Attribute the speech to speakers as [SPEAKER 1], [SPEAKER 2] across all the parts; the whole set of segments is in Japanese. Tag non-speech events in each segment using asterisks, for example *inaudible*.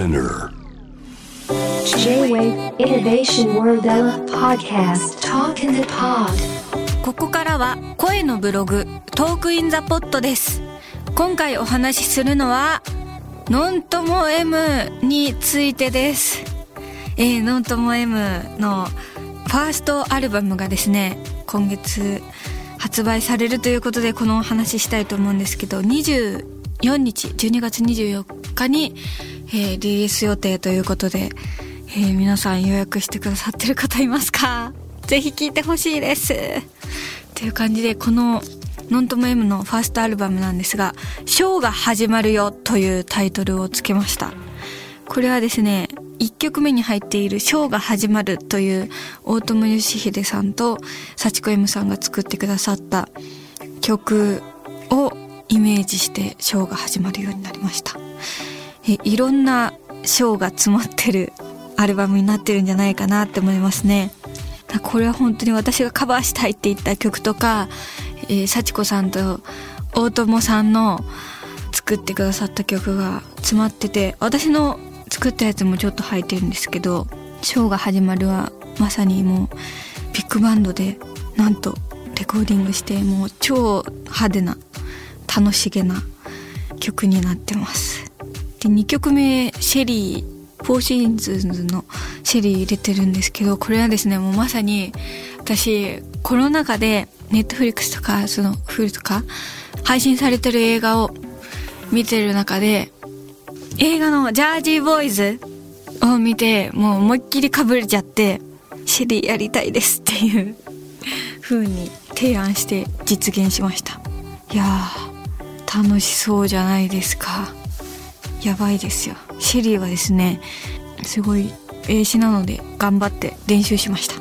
[SPEAKER 1] Spinner.
[SPEAKER 2] J-Wave Innovation World Podcast. Talk in the Pod.
[SPEAKER 3] ここからは声のブログトークインザポットです。今回お話しするのはノントモ M についてです。えー、ノントモ M のファーストアルバムがですね今月発売されるということでこのお話ししたいと思うんですけど24日12月24日に、えー、リリース予定ということで、えー、皆さん予約してくださってる方いますか？ぜひ聴いてほしいです。っていう感じでこのノントモ M のファーストアルバムなんですが「ショーが始まるよ」というタイトルをつけました。これはですね1曲目に入っている「ショーが始まる」という大友義秀さんと幸子 M さんが作ってくださった曲をイメージしてショーが始まるようになりました。いろんなショーが詰まってるアルバムになってるんじゃないかなって思いますね。これは本当に私がカバーしたいって言った曲とか、えー、幸子さんと大友さんの作ってくださった曲が詰まってて私の作ったやつもちょっと入ってるんですけどショーが始まるはまさにもうビッグバンドでなんとレコーディングしてもう超派手な楽しげな曲になってます。で2曲目シェリーフォーシーズンズのシェリー入れてるんですけどこれはですねもうまさに私コロナ禍でネットフリックスとかその Hulu とか配信されてる映画を見てる中で映画のジャージーボーイズを見てもう思いっきりかぶれちゃってシェリーやりたいですっていう風に提案して実現しました。いやー楽しそうじゃないですか。やばいですよ。シェリーはですねすごい英詞なので頑張って練習しました。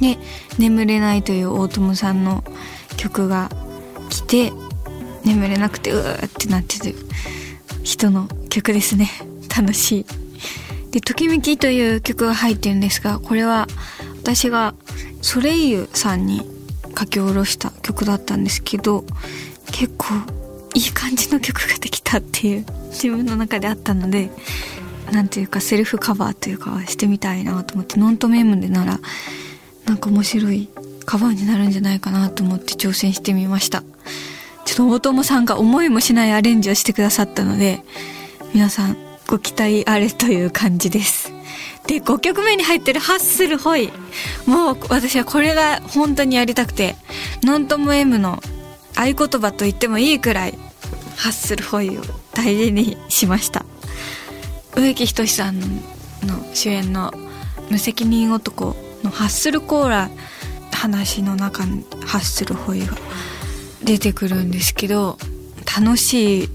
[SPEAKER 3] で「眠れない」という大友さんの曲が来て眠れなくてうーってなってる人の曲ですね。楽しい。で「ときめき」という曲が入ってるんですがこれは私がソレイユさんに書き下ろした曲だったんですけど結構いい感じの曲ができたっていう自分の中であったのでなんていうかセルフカバーというかしてみたいなと思ってノントメムでならなんか面白いカバーになるんじゃないかなと思って挑戦してみました。ちょっと大友さんが思いもしないアレンジをしてくださったので皆さんご期待あれという感じです。で5曲目に入ってる「ハッスルホイ」もう私はこれが本当にやりたくてノントモ M の合言葉と言ってもいいくらいハッスルホイを大事にしました。植木仁さんの主演の「無責任男」のハッスルコーラ話の中にハッスルホイが出てくるんですけど楽しい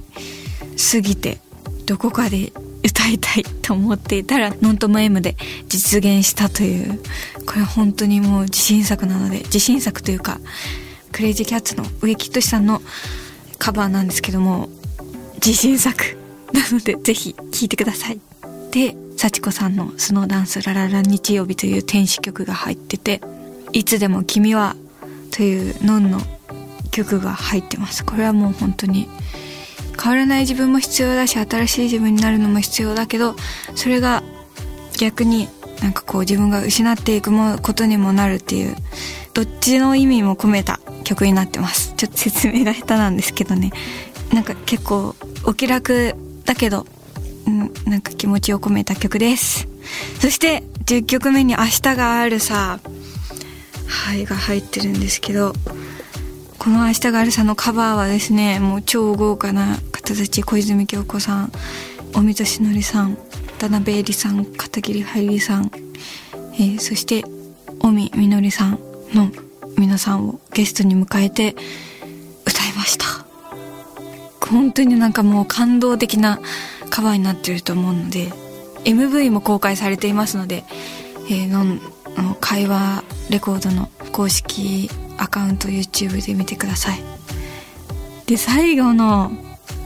[SPEAKER 3] すぎてどこかで歌いたいと思っていたらノントモ M で実現したというこれ本当にもう自信作なので自信作というかクレイジーキャッツの植木仁さんのカバーなんですけども自信作なのでぜひ聴いてください。で幸子さんの「スノーダンスラララ日曜日」という天使曲が入ってて「いつでも君は」というノンの曲が入ってます。これはもう本当に変わらない自分も必要だし新しい自分になるのも必要だけどそれが逆になんかこう自分が失っていくことにもなるっていうどっちの意味も込めた曲になってます。ちょっと説明が下手なんですけどね。なんか結構お気楽だけど、うん、なんか気持ちを込めた曲です。そして10曲目に「明日があるさ」はいが入ってるんですけどこの「明日があるさ」のカバーはですねもう超豪華な方たち小泉京子さん尾身俊則さん渡辺恵里さん片桐はいりさん、えー、そして尾身みのりさんの皆さんをゲストに迎えて歌いました。本当になんかもう感動的なカバーになってると思うので MV も公開されていますので、えー、のの会話レコードの公式アカウント YouTube で見てください。で最後の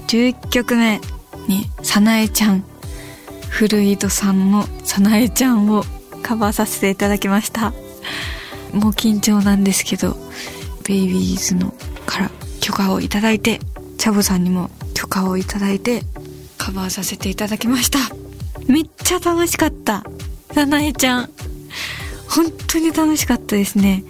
[SPEAKER 3] 11曲目にさなえちゃん。古井戸さんのさなえちゃんをカバーさせていただきました。もう緊張なんですけどベイビーズのから許可をいただいてチャボさんにも許可をいただいてカバーさせていただきました。めっちゃ楽しかった。さなえちゃん。本当に楽しかったですね。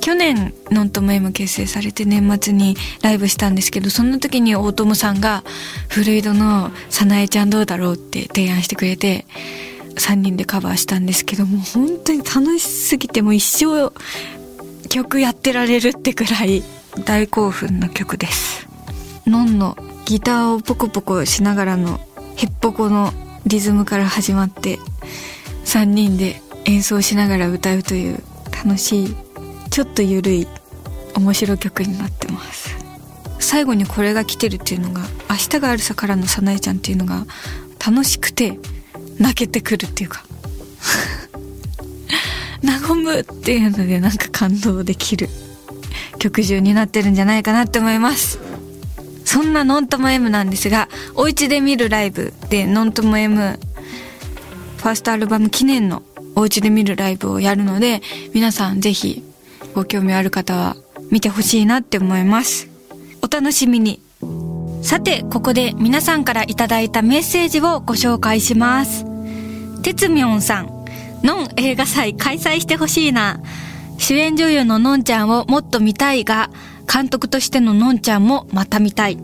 [SPEAKER 3] 去年ノントモ M 結成されて年末にライブしたんですけどその時に大友さんがフルイドの「さなえちゃんどうだろう?」って提案してくれて3人でカバーしたんですけども本当に楽しすぎてもう一生曲やってられるってくらい大興奮の曲です。ノンのギターをポコポコしながらのヘッポコのリズムから始まって3人で演奏しながら歌うという楽しいちょっとゆるい面白い曲になってます。最後にこれが来てるっていうのが「明日があるさ」からのさなえちゃんっていうのが楽しくて泣けてくるっていうか。*laughs* 和むっていうのでなんか感動できる。曲順になってるんじゃないかなって思います。そんなノントモ M なんですがお家で見るライブでノントモ M ファーストアルバム記念のお家で見るライブをやるので皆さんぜひご興味ある方は見てほしいなって思います。お楽しみに。さてここで皆さんからいただいたメッセージをご紹介します。てつみょんさんノン映画祭開催してほしいな。主演女優ののんちゃんをもっと見たいが監督としてののんちゃんもまた見たい。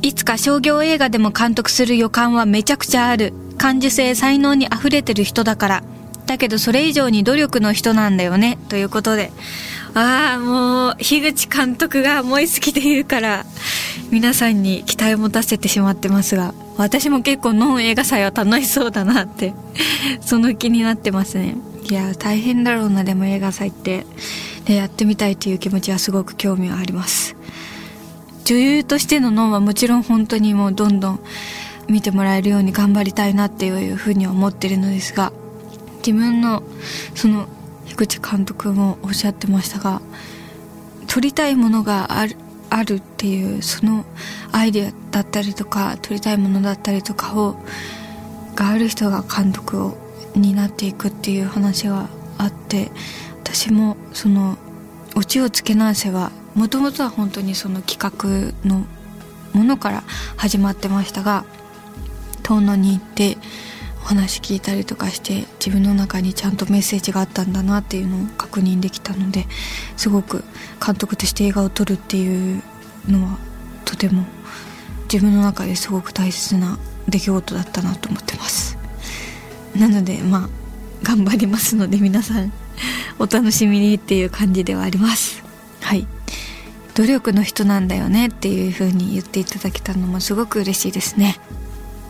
[SPEAKER 3] いつか商業映画でも監督する予感はめちゃくちゃある。感受性才能に溢れてる人だから。だけどそれ以上に努力の人なんだよね。ということで。ああもう樋口監督が思い好きで言うから皆さんに期待を持たせてしまってますが私も結構ノン映画祭は楽しそうだなってその気になってますね。いや大変だろうなでも映画祭って。でやってみたいという気持ちはすごく興味はあります。女優としてのノンはもちろん本当にもうどんどん見てもらえるように頑張りたいなっていうふうに思ってるのですが自分のその樋口監督もおっしゃってましたが撮りたいものがあるあるっていうそのアイデアだったりとか撮りたいものだったりとかをがある人が監督をになっていくっていう話があって私もそのオチをつけないせはもともとは本当にその企画のものから始まってましたが遠野に行って話聞いたりとかして自分の中にちゃんとメッセージがあったんだなっていうのを確認できたのですごく監督として映画を撮るっていうのはとても自分の中ですごく大切な出来事だったなと思ってます。なのでまあ頑張りますので皆さんお楽しみにっていう感じではあります。はい。努力の人なんだよねっていう風に言っていただけたのもすごく嬉しいですね。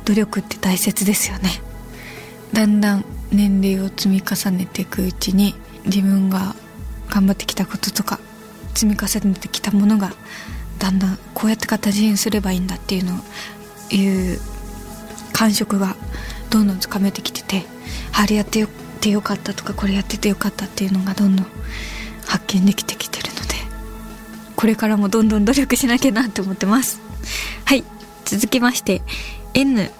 [SPEAKER 3] 努力って大切ですよね。だんだん年齢を積み重ねていくうちに自分が頑張ってきたこととか積み重ねてきたものがだんだんこうやって形にすればいいんだっていうのをいう感触がどんどんつかめてきててあれやってよてよかったとかこれやっててよかったっていうのがどんどん発見できてきてるのでこれからもどんどん努力しなきゃなって思ってます。はい続きまして N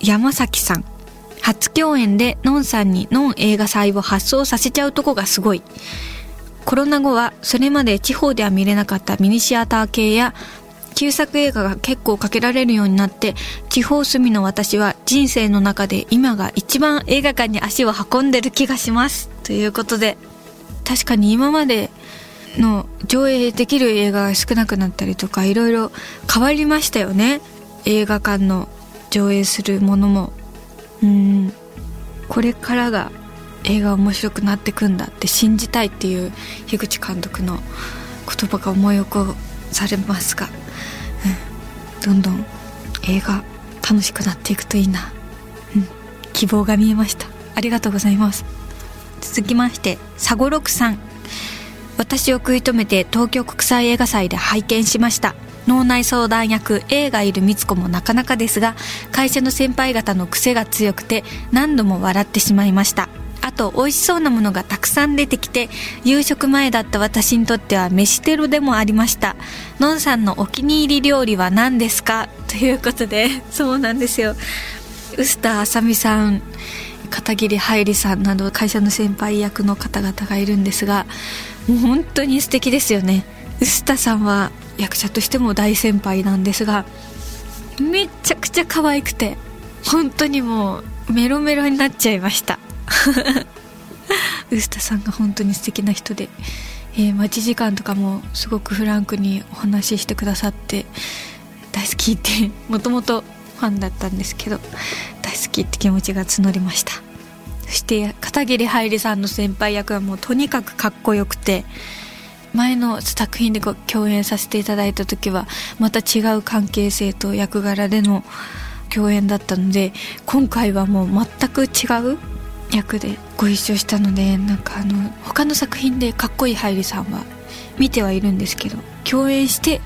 [SPEAKER 3] 山崎さん。初共演でノンさんにノン映画祭を発送させちゃうとこがすごい。コロナ後はそれまで地方では見れなかったミニシアター系や旧作映画が結構かけられるようになって地方住みの私は人生の中で今が一番映画館に足を運んでる気がします。ということで確かに今までの上映できる映画が少なくなったりとかいろいろ変わりましたよね。映画館の上映するものも。うん。これからが映画面白くなってくんだって信じたいっていう樋口監督の言葉が思い起こされますが、うん、どんどん映画楽しくなっていくといいな、うん、希望が見えました。ありがとうございます。続きまして佐五六さん。私を食い止めて東京国際映画祭で拝見しました。脳内相談役 A がいる美津子もなかなかですが会社の先輩方の癖が強くて何度も笑ってしまいました。あと美味しそうなものがたくさん出てきて夕食前だった私にとっては飯テロでもありました。のんさんのお気に入り料理は何ですか？ということで *laughs* そうなんですよ。臼田あさみさん片桐はいりさんなど会社の先輩役の方々がいるんですがもう本当に素敵ですよね。臼田さんは役者としても大先輩なんですがめちゃくちゃ可愛くて本当にもうメロメロになっちゃいました。ウスタさんが本当に素敵な人で、えー、待ち時間とかもすごくフランクにお話ししてくださって大好きってもともとファンだったんですけど大好きって気持ちが募りました。そして片桐はいりさんの先輩役はもうとにかくかっこよくて前の作品で共演させていただいた時はまた違う関係性と役柄での共演だったので今回はもう全く違う役でご一緒したのでなんかあの他の作品でかっこいいはいりさんは見てはいるんですけど共演して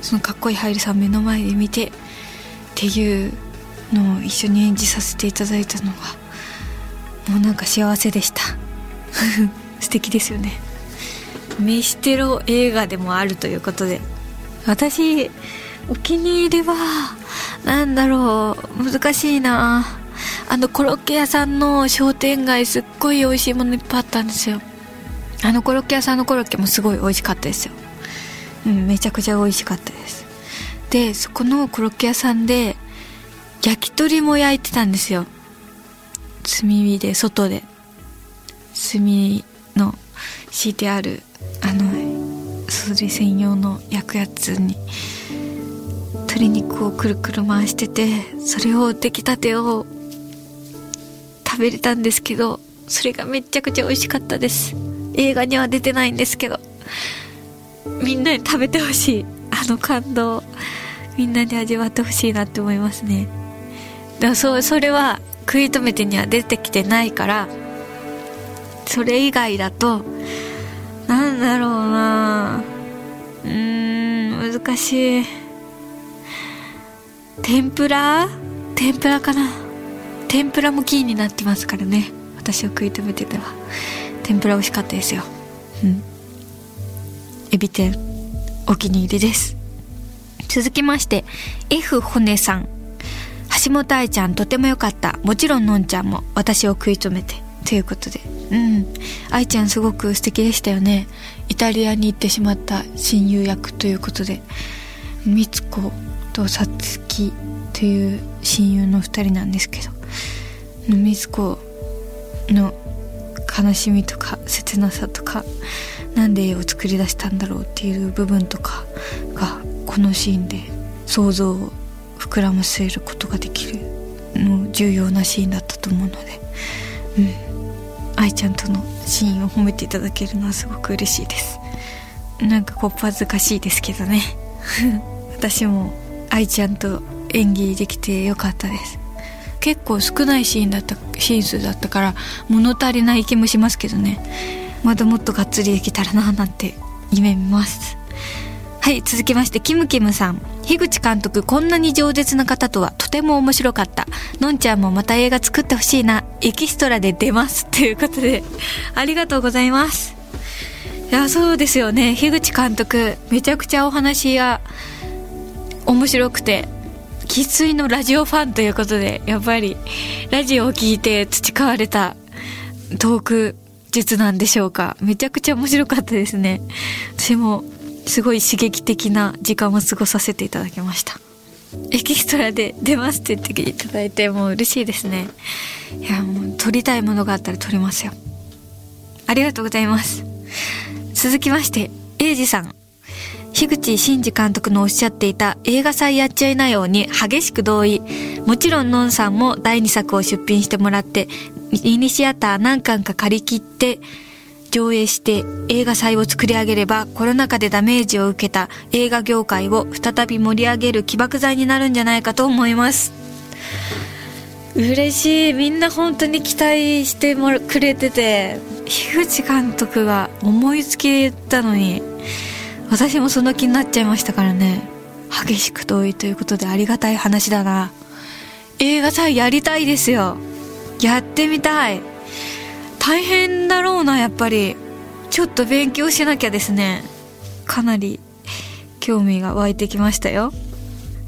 [SPEAKER 3] そのかっこいいはいりさん目の前で見てっていうのを一緒に演じさせていただいたのがもうなんか幸せでした。*laughs* 素敵ですよね。飯テロ映画でもあるということで。私お気に入りはなんだろう難しいな。あのコロッケ屋さんの商店街すっごい美味しいものいっぱいあったんですよ。あのコロッケ屋さんのコロッケもすごい美味しかったですよ。うんめちゃくちゃ美味しかったです。でそこのコロッケ屋さんで焼き鳥も焼いてたんですよ。炭火で外で。炭の敷いてあるあのそれ専用の焼くやつに鶏肉をくるくる回しててそれを出来たてを食べれたんですけどそれがめちゃくちゃ美味しかったです。映画には出てないんですけどみんなに食べてほしい。あの感動みんなに味わってほしいなって思いますね。だからそうそれは食い止めてには出てきてないからそれ以外だとなんだろうな。うーん難しい。天ぷら？天ぷらかな。天ぷらもキーになってますからね。私を食い止めてては。天ぷら美味しかったですよ。うん。エビ天お気に入りです。続きまして F 骨さん。橋本愛ちゃんとても良かった。もちろんのんちゃんも私を食い止めて。ということで。うん。愛ちゃんすごく素敵でしたよね。イタリアに行ってしまった親友役ということで。美津子とさつきという親友の2人なんですけど。美津子の悲しみとか切なさとかなんで絵を作り出したんだろうっていう部分とかがこのシーンで想像を膨らませることができるの重要なシーンだったと思うので。うん。愛ちゃんとのシーンを褒めていただけるのはすごく嬉しいです。なんかこっぱずかしいですけどね。*laughs* 私も愛ちゃんと演技できてよかったです。結構少ないシーンだったシーン数だったから物足りない気もしますけどね。まだもっとがっつりできたらななんて夢見ます。はい続きましてキムキムさん。樋口監督こんなに饒舌な方とはとても面白かった。のんちゃんもまた映画作ってほしいな。エキストラで出ますということで。*laughs* ありがとうございます。いやそうですよね。樋口監督めちゃくちゃお話が面白くて。生粋のラジオファンということでやっぱりラジオを聞いて培われたトーク術なんでしょうか。めちゃくちゃ面白かったですね。私もすごい刺激的な時間を過ごさせていただきました。エキストラで出ますって言っていただいてもう嬉しいですね。いやもう撮りたいものがあったら撮りますよ。ありがとうございます。続きまして英二さん。樋口真嗣監督のおっしゃっていた映画祭やっちゃいなように激しく同意。もちろんのんさんも第2作を出品してもらって、ミニシアター何巻か借り切って上映して映画祭を作り上げればコロナ禍でダメージを受けた映画業界を再び盛り上げる起爆剤になるんじゃないかと思います。嬉しい。みんな本当に期待してもくれてて、樋口監督が思いつきで言ったのに、私もその気になっちゃいましたからね。激しく遠いということでありがたい話だな。映画祭やりたいですよ。やってみたい。大変だろうな、やっぱり。ちょっと勉強しなきゃですね。かなり興味が湧いてきましたよ。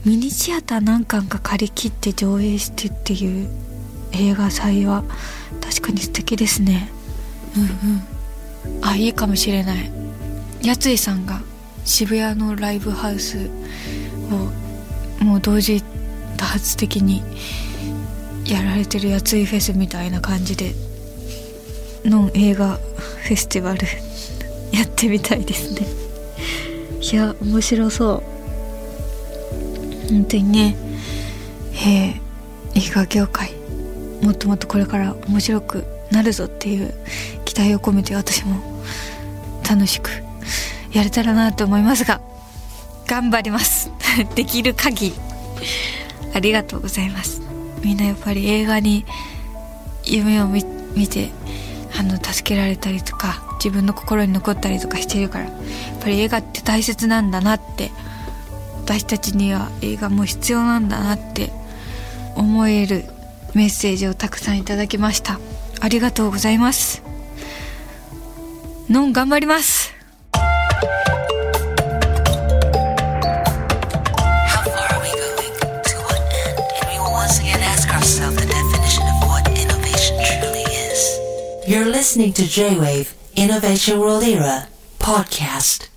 [SPEAKER 3] ミニシアター何巻か借り切って上映してっていう映画祭は確かに素敵ですね。うんうん。あ、いいかもしれない。やついさんが渋谷のライブハウスをもう同時多発的にやられてるやついフェスみたいな感じでの映画フェスティバルやってみたいですね。いや面白そう。本当にね。えー、映画業界もっともっとこれから面白くなるぞっていう期待を込めて私も楽しくやれたらなと思いますが頑張ります。*laughs* できる限りありがとうございます。みんなやっぱり映画に夢を見てあの助けられたりとか自分の心に残ったりとかしてるからやっぱり映画って大切なんだなって私たちには映画も必要なんだなって思えるメッセージをたくさんいただきました。ありがとうございます。のん頑張ります。
[SPEAKER 1] Listening to J-Wave Innovation World Era podcast.